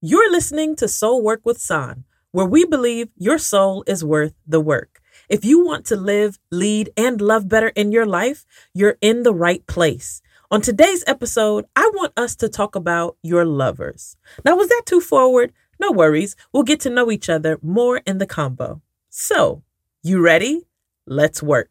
You're listening to Soul Work with Sahn, where we believe your soul is worth the work. If you want to live, lead, and love better in your life, you're in the right place. On today's episode, I want us to talk about your lovers. Now, was that too forward? No worries. We'll get to know each other more in the combo. So, you ready? Let's work.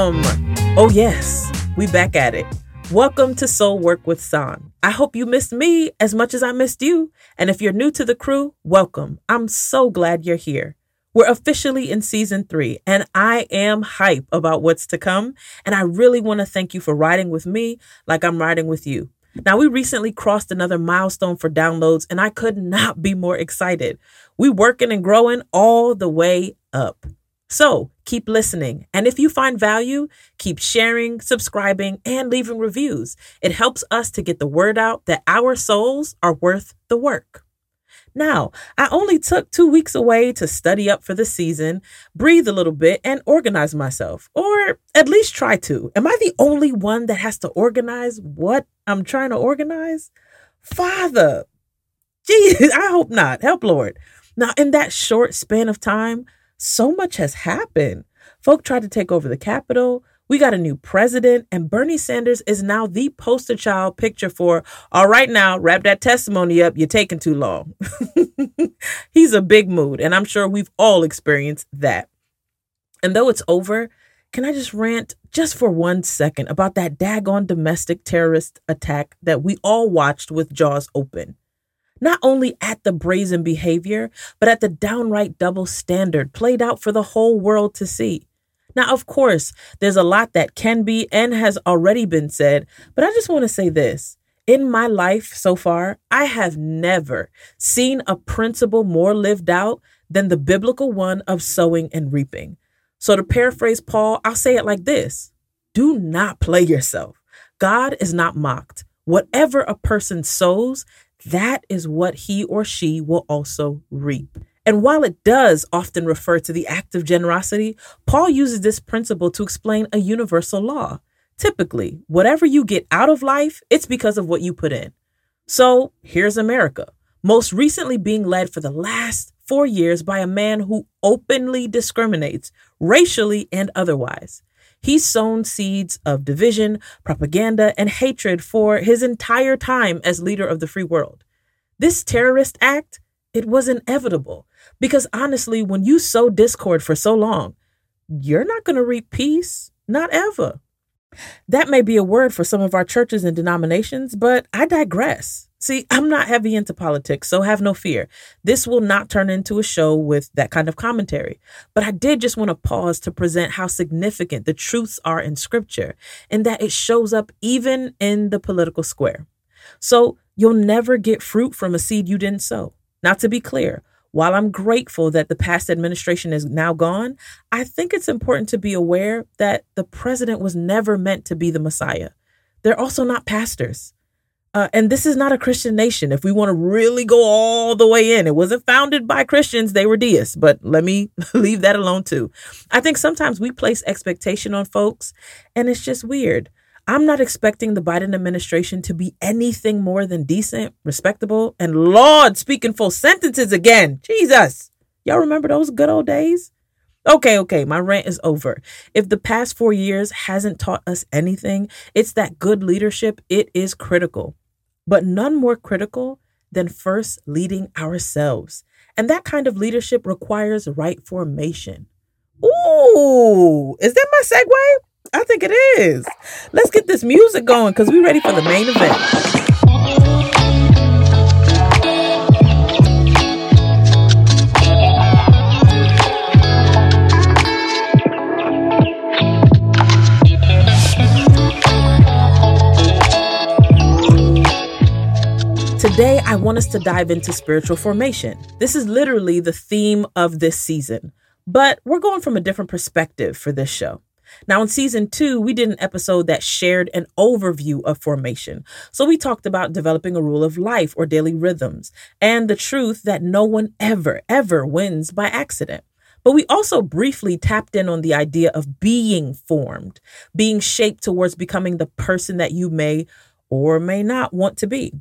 Fam! Oh, yes, we back at it. Welcome to Soul Work with Sahn. I hope you missed me as much as I missed you. And if you're new to the crew, welcome. I'm so glad you're here. We're officially in season three, and I am hype about what's to come. And I really want to thank you for riding with me like I'm riding with you. Now, we recently crossed another milestone for downloads, and I could not be more excited. We working and growing all the way up. So keep listening. And if you find value, keep sharing, subscribing, and leaving reviews. It helps us to get the word out that our souls are worth the work. Now, I only took two weeks away to study up for the season, breathe a little bit, and organize myself, or at least try to. Am I the only one that has to organize what I'm trying to organize? Father, geez, I hope not. Help, Lord. Now, in that short span of time, so much has happened. Folk tried to take over the Capitol. We got a new president, and Bernie Sanders is now the poster child picture for, all right, now, wrap that testimony up. You're taking too long. He's a big mood, and I'm sure we've all experienced that. And though it's over, can I just rant just for one second about that daggone domestic terrorist attack that we all watched with jaws open? Not only at the brazen behavior, but at the downright double standard played out for the whole world to see. Now, of course, there's a lot that can be and has already been said, but I just want to say this. In my life so far, I have never seen a principle more lived out than the biblical one of sowing and reaping. So, to paraphrase Paul, I'll say it like this Do not play yourself. God is not mocked. Whatever a person sows, that is what he or she will also reap. And while it does often refer to the act of generosity, Paul uses this principle to explain a universal law. Typically, whatever you get out of life, it's because of what you put in. So here's America, most recently being led for the last four years by a man who openly discriminates racially and otherwise. He's sown seeds of division, propaganda, and hatred for his entire time as leader of the free world. This terrorist act, it was inevitable because honestly, when you sow discord for so long, you're not going to reap peace, not ever. That may be a word for some of our churches and denominations, but I digress. See, I'm not heavy into politics, so have no fear. This will not turn into a show with that kind of commentary. But I did just want to pause to present how significant the truths are in scripture and that it shows up even in the political square. So you'll never get fruit from a seed you didn't sow. Now, to be clear, while I'm grateful that the past administration is now gone, I think it's important to be aware that the president was never meant to be the Messiah. They're also not pastors. Uh, and this is not a Christian nation. If we want to really go all the way in, it wasn't founded by Christians. They were deists, but let me leave that alone too. I think sometimes we place expectation on folks and it's just weird. I'm not expecting the Biden administration to be anything more than decent, respectable, and Lord speaking full sentences again. Jesus. Y'all remember those good old days? Okay, okay, my rant is over. If the past four years hasn't taught us anything, it's that good leadership, it is critical but none more critical than first leading ourselves. And that kind of leadership requires right formation. Ooh, is that my segue? I think it is. Let's get this music going because we're ready for the main event. Today, I want us to dive into spiritual formation. This is literally the theme of this season, but we're going from a different perspective for this show. Now, in season two, we did an episode that shared an overview of formation. So we talked about developing a rule of life or daily rhythms and the truth that no one ever, ever wins by accident. But we also briefly tapped in on the idea of being formed, being shaped towards becoming the person that you may or may not want to be.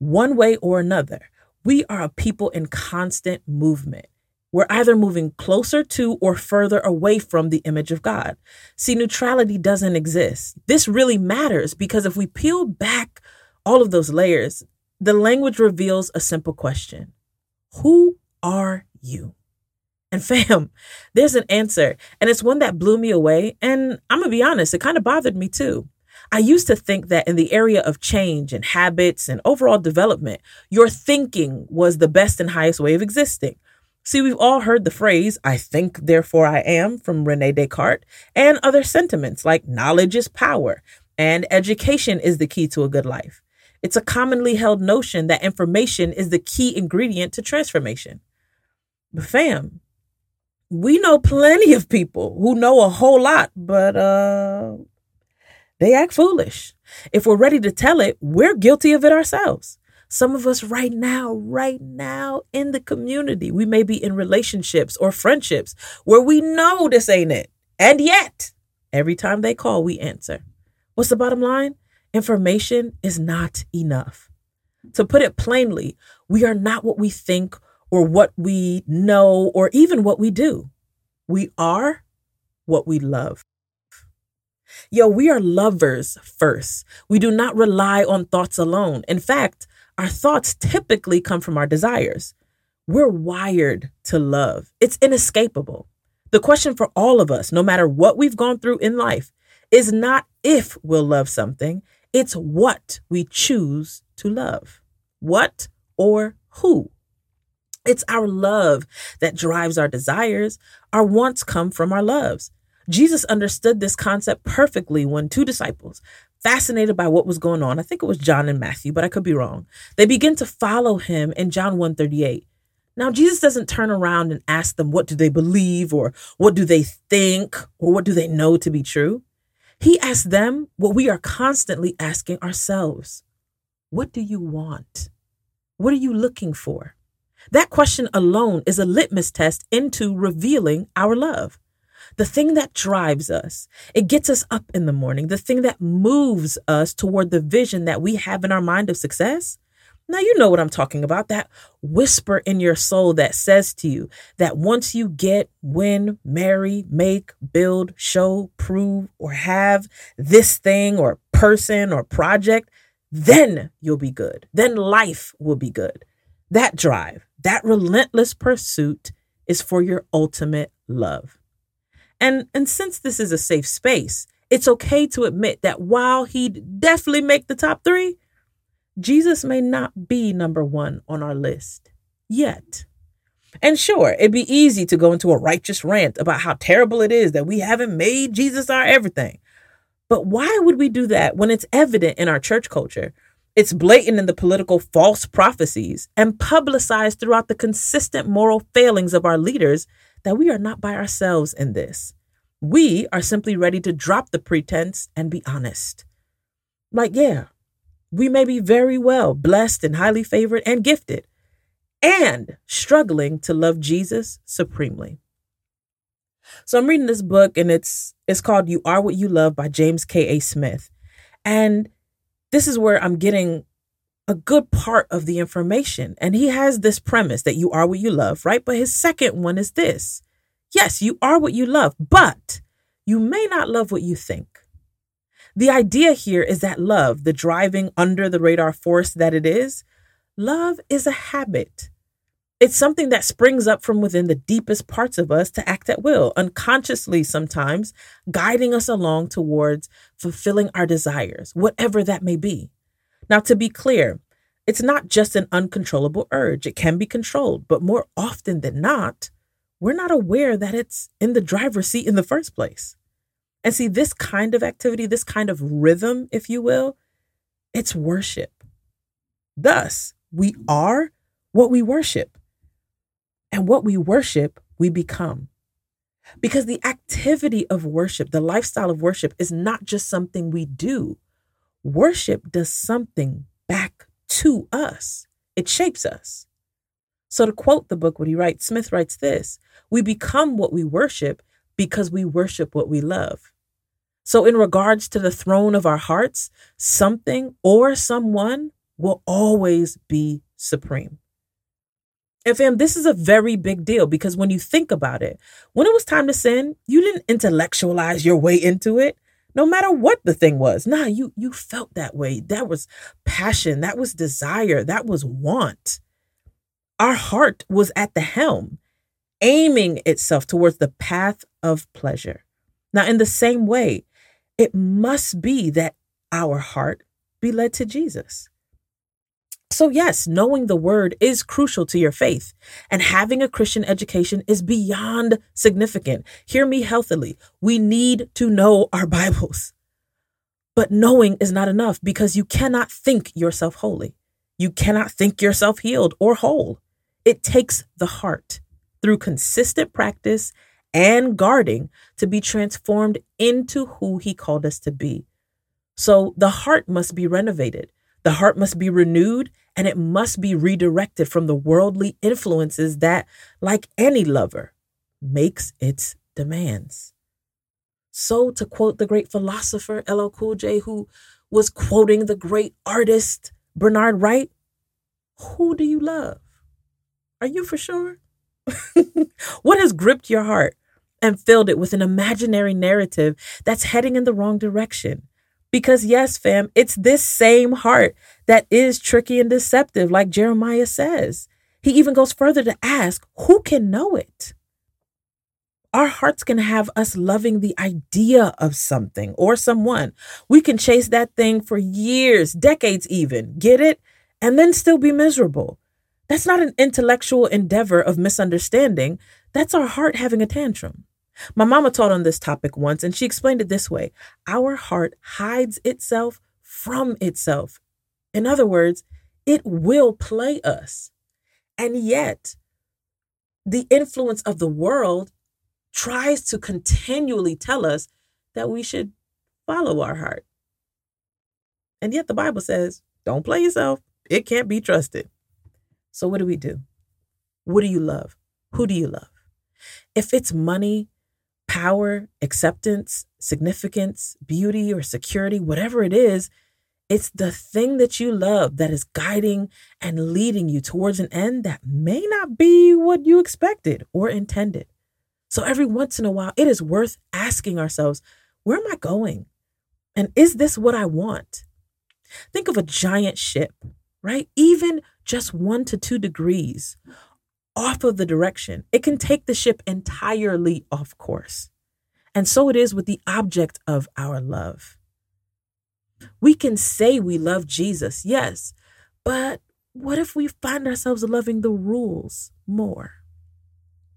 One way or another, we are a people in constant movement. We're either moving closer to or further away from the image of God. See, neutrality doesn't exist. This really matters because if we peel back all of those layers, the language reveals a simple question Who are you? And fam, there's an answer, and it's one that blew me away. And I'm gonna be honest, it kind of bothered me too. I used to think that in the area of change and habits and overall development, your thinking was the best and highest way of existing. See, we've all heard the phrase, I think, therefore I am, from Rene Descartes, and other sentiments like knowledge is power and education is the key to a good life. It's a commonly held notion that information is the key ingredient to transformation. But, fam, we know plenty of people who know a whole lot, but uh, they act foolish. If we're ready to tell it, we're guilty of it ourselves. Some of us right now, right now in the community, we may be in relationships or friendships where we know this ain't it. And yet, every time they call, we answer. What's the bottom line? Information is not enough. To put it plainly, we are not what we think or what we know or even what we do. We are what we love. Yo, we are lovers first. We do not rely on thoughts alone. In fact, our thoughts typically come from our desires. We're wired to love, it's inescapable. The question for all of us, no matter what we've gone through in life, is not if we'll love something, it's what we choose to love. What or who? It's our love that drives our desires. Our wants come from our loves. Jesus understood this concept perfectly when two disciples, fascinated by what was going on. I think it was John and Matthew, but I could be wrong. They begin to follow him in John 138. Now, Jesus doesn't turn around and ask them what do they believe or what do they think or what do they know to be true. He asks them what we are constantly asking ourselves. What do you want? What are you looking for? That question alone is a litmus test into revealing our love the thing that drives us. It gets us up in the morning, the thing that moves us toward the vision that we have in our mind of success. Now, you know what I'm talking about that whisper in your soul that says to you that once you get, win, marry, make, build, show, prove, or have this thing or person or project, then you'll be good. Then life will be good. That drive, that relentless pursuit is for your ultimate love. And and since this is a safe space, it's okay to admit that while he'd definitely make the top 3, Jesus may not be number 1 on our list yet. And sure, it'd be easy to go into a righteous rant about how terrible it is that we haven't made Jesus our everything. But why would we do that when it's evident in our church culture? It's blatant in the political false prophecies and publicized throughout the consistent moral failings of our leaders that we are not by ourselves in this. We are simply ready to drop the pretense and be honest. Like, yeah, we may be very well blessed and highly favored and gifted and struggling to love Jesus supremely. So I'm reading this book and it's it's called You Are What You Love by James K. A. Smith. And this is where I'm getting a good part of the information. And he has this premise that you are what you love, right? But his second one is this yes, you are what you love, but you may not love what you think. The idea here is that love, the driving under the radar force that it is, love is a habit. It's something that springs up from within the deepest parts of us to act at will, unconsciously sometimes, guiding us along towards fulfilling our desires, whatever that may be. Now, to be clear, it's not just an uncontrollable urge. It can be controlled, but more often than not, we're not aware that it's in the driver's seat in the first place. And see, this kind of activity, this kind of rhythm, if you will, it's worship. Thus, we are what we worship. And what we worship, we become. Because the activity of worship, the lifestyle of worship, is not just something we do. Worship does something back to us, it shapes us. So, to quote the book, what he writes, Smith writes this We become what we worship because we worship what we love. So, in regards to the throne of our hearts, something or someone will always be supreme. And fam, this is a very big deal because when you think about it, when it was time to sin, you didn't intellectualize your way into it, no matter what the thing was. Nah, you you felt that way. That was passion, that was desire, that was want. Our heart was at the helm, aiming itself towards the path of pleasure. Now, in the same way, it must be that our heart be led to Jesus. So, yes, knowing the word is crucial to your faith, and having a Christian education is beyond significant. Hear me healthily. We need to know our Bibles. But knowing is not enough because you cannot think yourself holy. You cannot think yourself healed or whole. It takes the heart through consistent practice and guarding to be transformed into who He called us to be. So the heart must be renovated. The heart must be renewed and it must be redirected from the worldly influences that, like any lover, makes its demands. So, to quote the great philosopher LL Cool J, who was quoting the great artist Bernard Wright, who do you love? Are you for sure? what has gripped your heart and filled it with an imaginary narrative that's heading in the wrong direction? Because, yes, fam, it's this same heart that is tricky and deceptive, like Jeremiah says. He even goes further to ask, who can know it? Our hearts can have us loving the idea of something or someone. We can chase that thing for years, decades even, get it? And then still be miserable. That's not an intellectual endeavor of misunderstanding. That's our heart having a tantrum. My mama taught on this topic once, and she explained it this way Our heart hides itself from itself. In other words, it will play us. And yet, the influence of the world tries to continually tell us that we should follow our heart. And yet, the Bible says, don't play yourself. It can't be trusted. So, what do we do? What do you love? Who do you love? If it's money, power, acceptance, significance, beauty, or security, whatever it is, it's the thing that you love that is guiding and leading you towards an end that may not be what you expected or intended. So every once in a while, it is worth asking ourselves, where am I going? And is this what I want? Think of a giant ship, right? Even just one to two degrees off of the direction, it can take the ship entirely off course. And so it is with the object of our love. We can say we love Jesus, yes, but what if we find ourselves loving the rules more?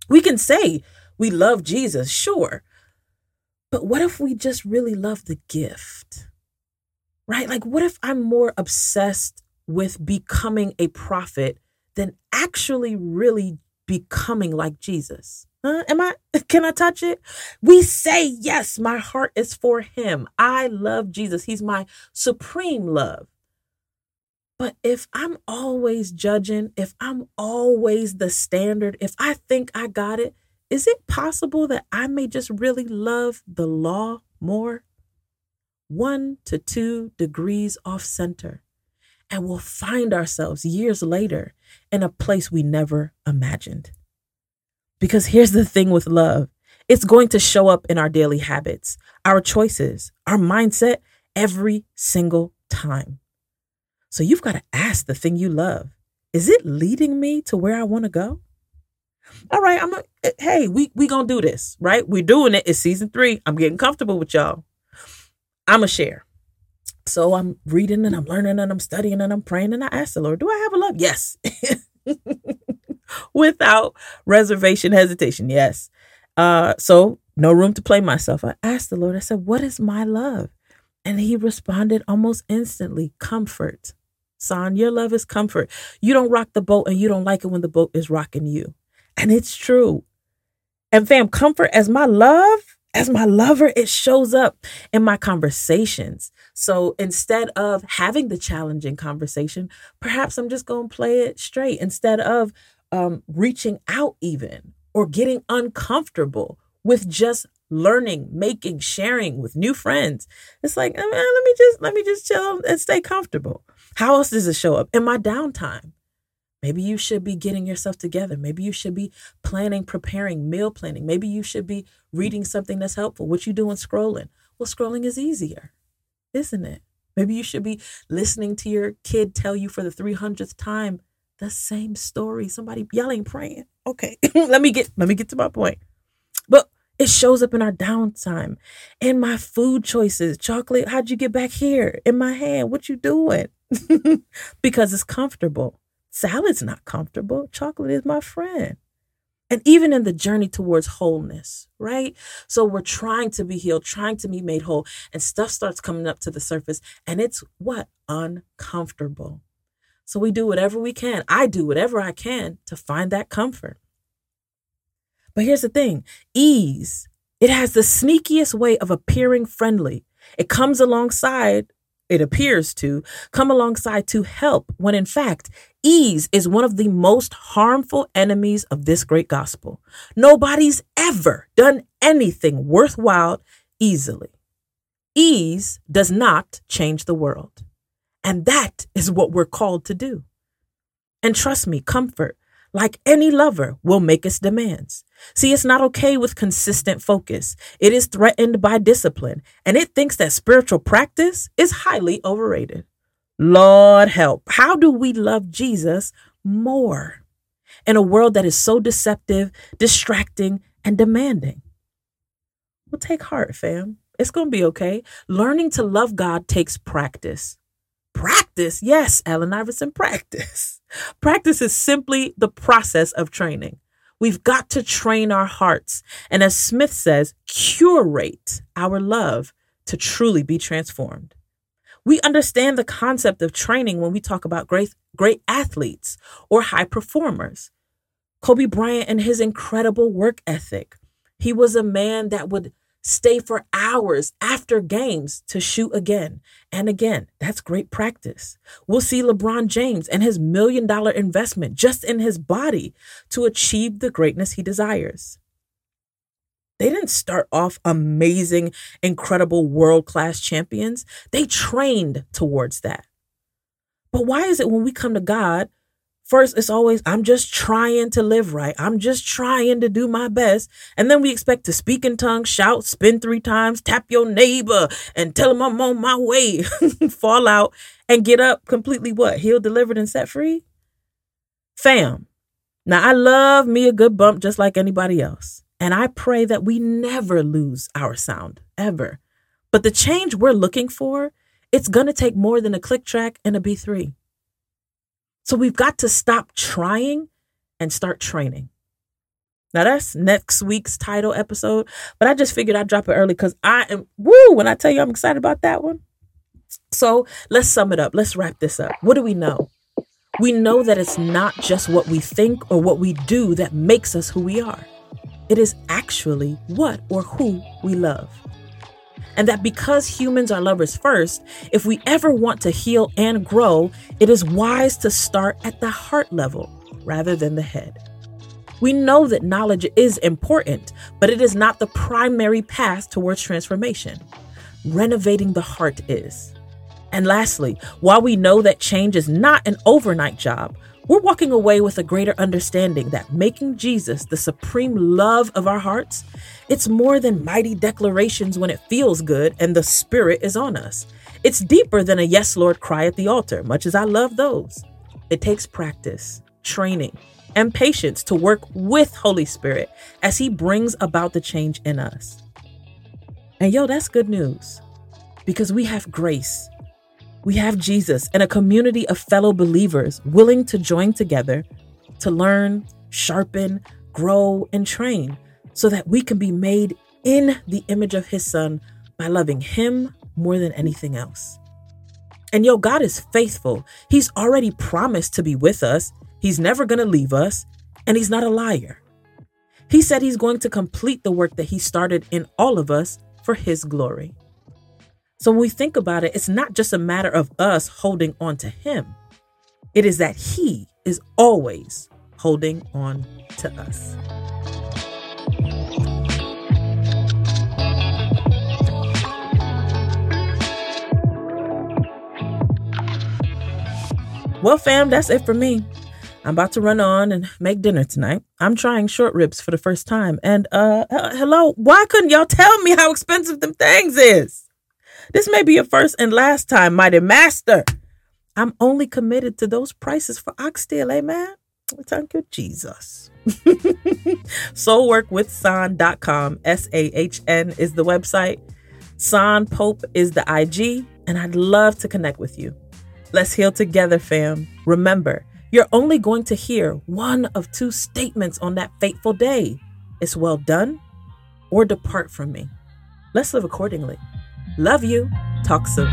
We can say we love Jesus, sure, but what if we just really love the gift? Right? Like, what if I'm more obsessed with becoming a prophet than actually really becoming like Jesus. Huh? Am I can I touch it? We say yes, my heart is for him. I love Jesus. He's my supreme love. But if I'm always judging, if I'm always the standard, if I think I got it, is it possible that I may just really love the law more? One to two degrees off center and we'll find ourselves years later in a place we never imagined. Because here's the thing with love it's going to show up in our daily habits, our choices, our mindset every single time. So you've got to ask the thing you love is it leading me to where I want to go? All right, I'm a, hey, we we going to do this, right? We're doing it. It's season 3. I'm getting comfortable with y'all. I'm a share. So I'm reading and I'm learning and I'm studying and I'm praying and I ask the Lord, do I have a love? Yes. Without reservation, hesitation. Yes. Uh, so no room to play myself. I asked the Lord, I said, what is my love? And he responded almost instantly, comfort. Son, your love is comfort. You don't rock the boat and you don't like it when the boat is rocking you. And it's true. And fam, comfort as my love, as my lover, it shows up in my conversations. So instead of having the challenging conversation, perhaps I'm just going to play it straight instead of um, reaching out, even or getting uncomfortable with just learning, making, sharing with new friends. It's like, man, let me just let me just chill and stay comfortable. How else does it show up in my downtime? Maybe you should be getting yourself together. Maybe you should be planning, preparing, meal planning. Maybe you should be reading something that's helpful. What you doing scrolling? Well, scrolling is easier, isn't it? Maybe you should be listening to your kid tell you for the 300th time the same story. Somebody yelling, praying. Okay, let me get let me get to my point. But it shows up in our downtime, in my food choices. Chocolate, how'd you get back here in my hand? What you doing? because it's comfortable. Salad's not comfortable. Chocolate is my friend. And even in the journey towards wholeness, right? So we're trying to be healed, trying to be made whole, and stuff starts coming up to the surface. And it's what? Uncomfortable. So we do whatever we can. I do whatever I can to find that comfort. But here's the thing ease, it has the sneakiest way of appearing friendly. It comes alongside it appears to, come alongside to help when in fact, ease is one of the most harmful enemies of this great gospel. Nobody's ever done anything worthwhile easily. Ease does not change the world. And that is what we're called to do. And trust me, comfort like any lover, will make its demands. See, it's not okay with consistent focus. It is threatened by discipline, and it thinks that spiritual practice is highly overrated. Lord help. How do we love Jesus more in a world that is so deceptive, distracting, and demanding? Well, take heart, fam. It's going to be okay. Learning to love God takes practice. Practice, yes, Allen Iverson, practice. Practice is simply the process of training. We've got to train our hearts. And as Smith says, curate our love to truly be transformed. We understand the concept of training when we talk about great, great athletes or high performers. Kobe Bryant and his incredible work ethic. He was a man that would stay for hours after games to shoot again and again. That's great practice. We'll see LeBron James and his million dollar investment just in his body to achieve the greatness he desires. They didn't start off amazing, incredible world class champions. They trained towards that. But why is it when we come to God, First, it's always, I'm just trying to live right. I'm just trying to do my best. And then we expect to speak in tongues, shout, spin three times, tap your neighbor, and tell him I'm on my way, fall out, and get up completely what? Healed, delivered, and set free? Fam. Now, I love me a good bump just like anybody else. And I pray that we never lose our sound, ever. But the change we're looking for, it's going to take more than a click track and a B3. So we've got to stop trying and start training. Now that's next week's title episode, but I just figured I'd drop it early because I am woo when I tell you I'm excited about that one. So let's sum it up. Let's wrap this up. What do we know? We know that it's not just what we think or what we do that makes us who we are. It is actually what or who we love and that because humans are lovers first, if we ever want to heal and grow, it is wise to start at the heart level rather than the head. We know that knowledge is important, but it is not the primary path towards transformation. Renovating the heart is. And lastly, while we know that change is not an overnight job, we're walking away with a greater understanding that making Jesus the supreme love of our hearts, it's more than mighty declarations when it feels good and the Spirit is on us. It's deeper than a yes, Lord cry at the altar, much as I love those. It takes practice, training, and patience to work with Holy Spirit as He brings about the change in us. And yo, that's good news because we have grace we have Jesus and a community of fellow believers willing to join together to learn, sharpen, grow, and train so that we can be made in the image of his son by loving him more than anything else. And yo, God is faithful. He's already promised to be with us. He's never to leave us, and he's not a liar. He said he's going to complete the work that he started in all of us for his glory. So when we think about it, it's not just a matter of us holding on to him, it is that he is always holding on to us. Well, fam, that's it for me. I'm about to run on and make dinner tonight. I'm trying short ribs for the first time. And uh hello, why couldn't y'all tell me how expensive them things is? This may be your first and last time, mighty master. I'm only committed to those prices for oxtail, amen. Thank you, Jesus. Soulworkwithsahn.com, S A H N is the website. Sahn Pope is the IG, and I'd love to connect with you. Let's heal together, fam. Remember, you're only going to hear one of two statements on that fateful day. It's well done or depart from me. Let's live accordingly. Love you. Talk soon.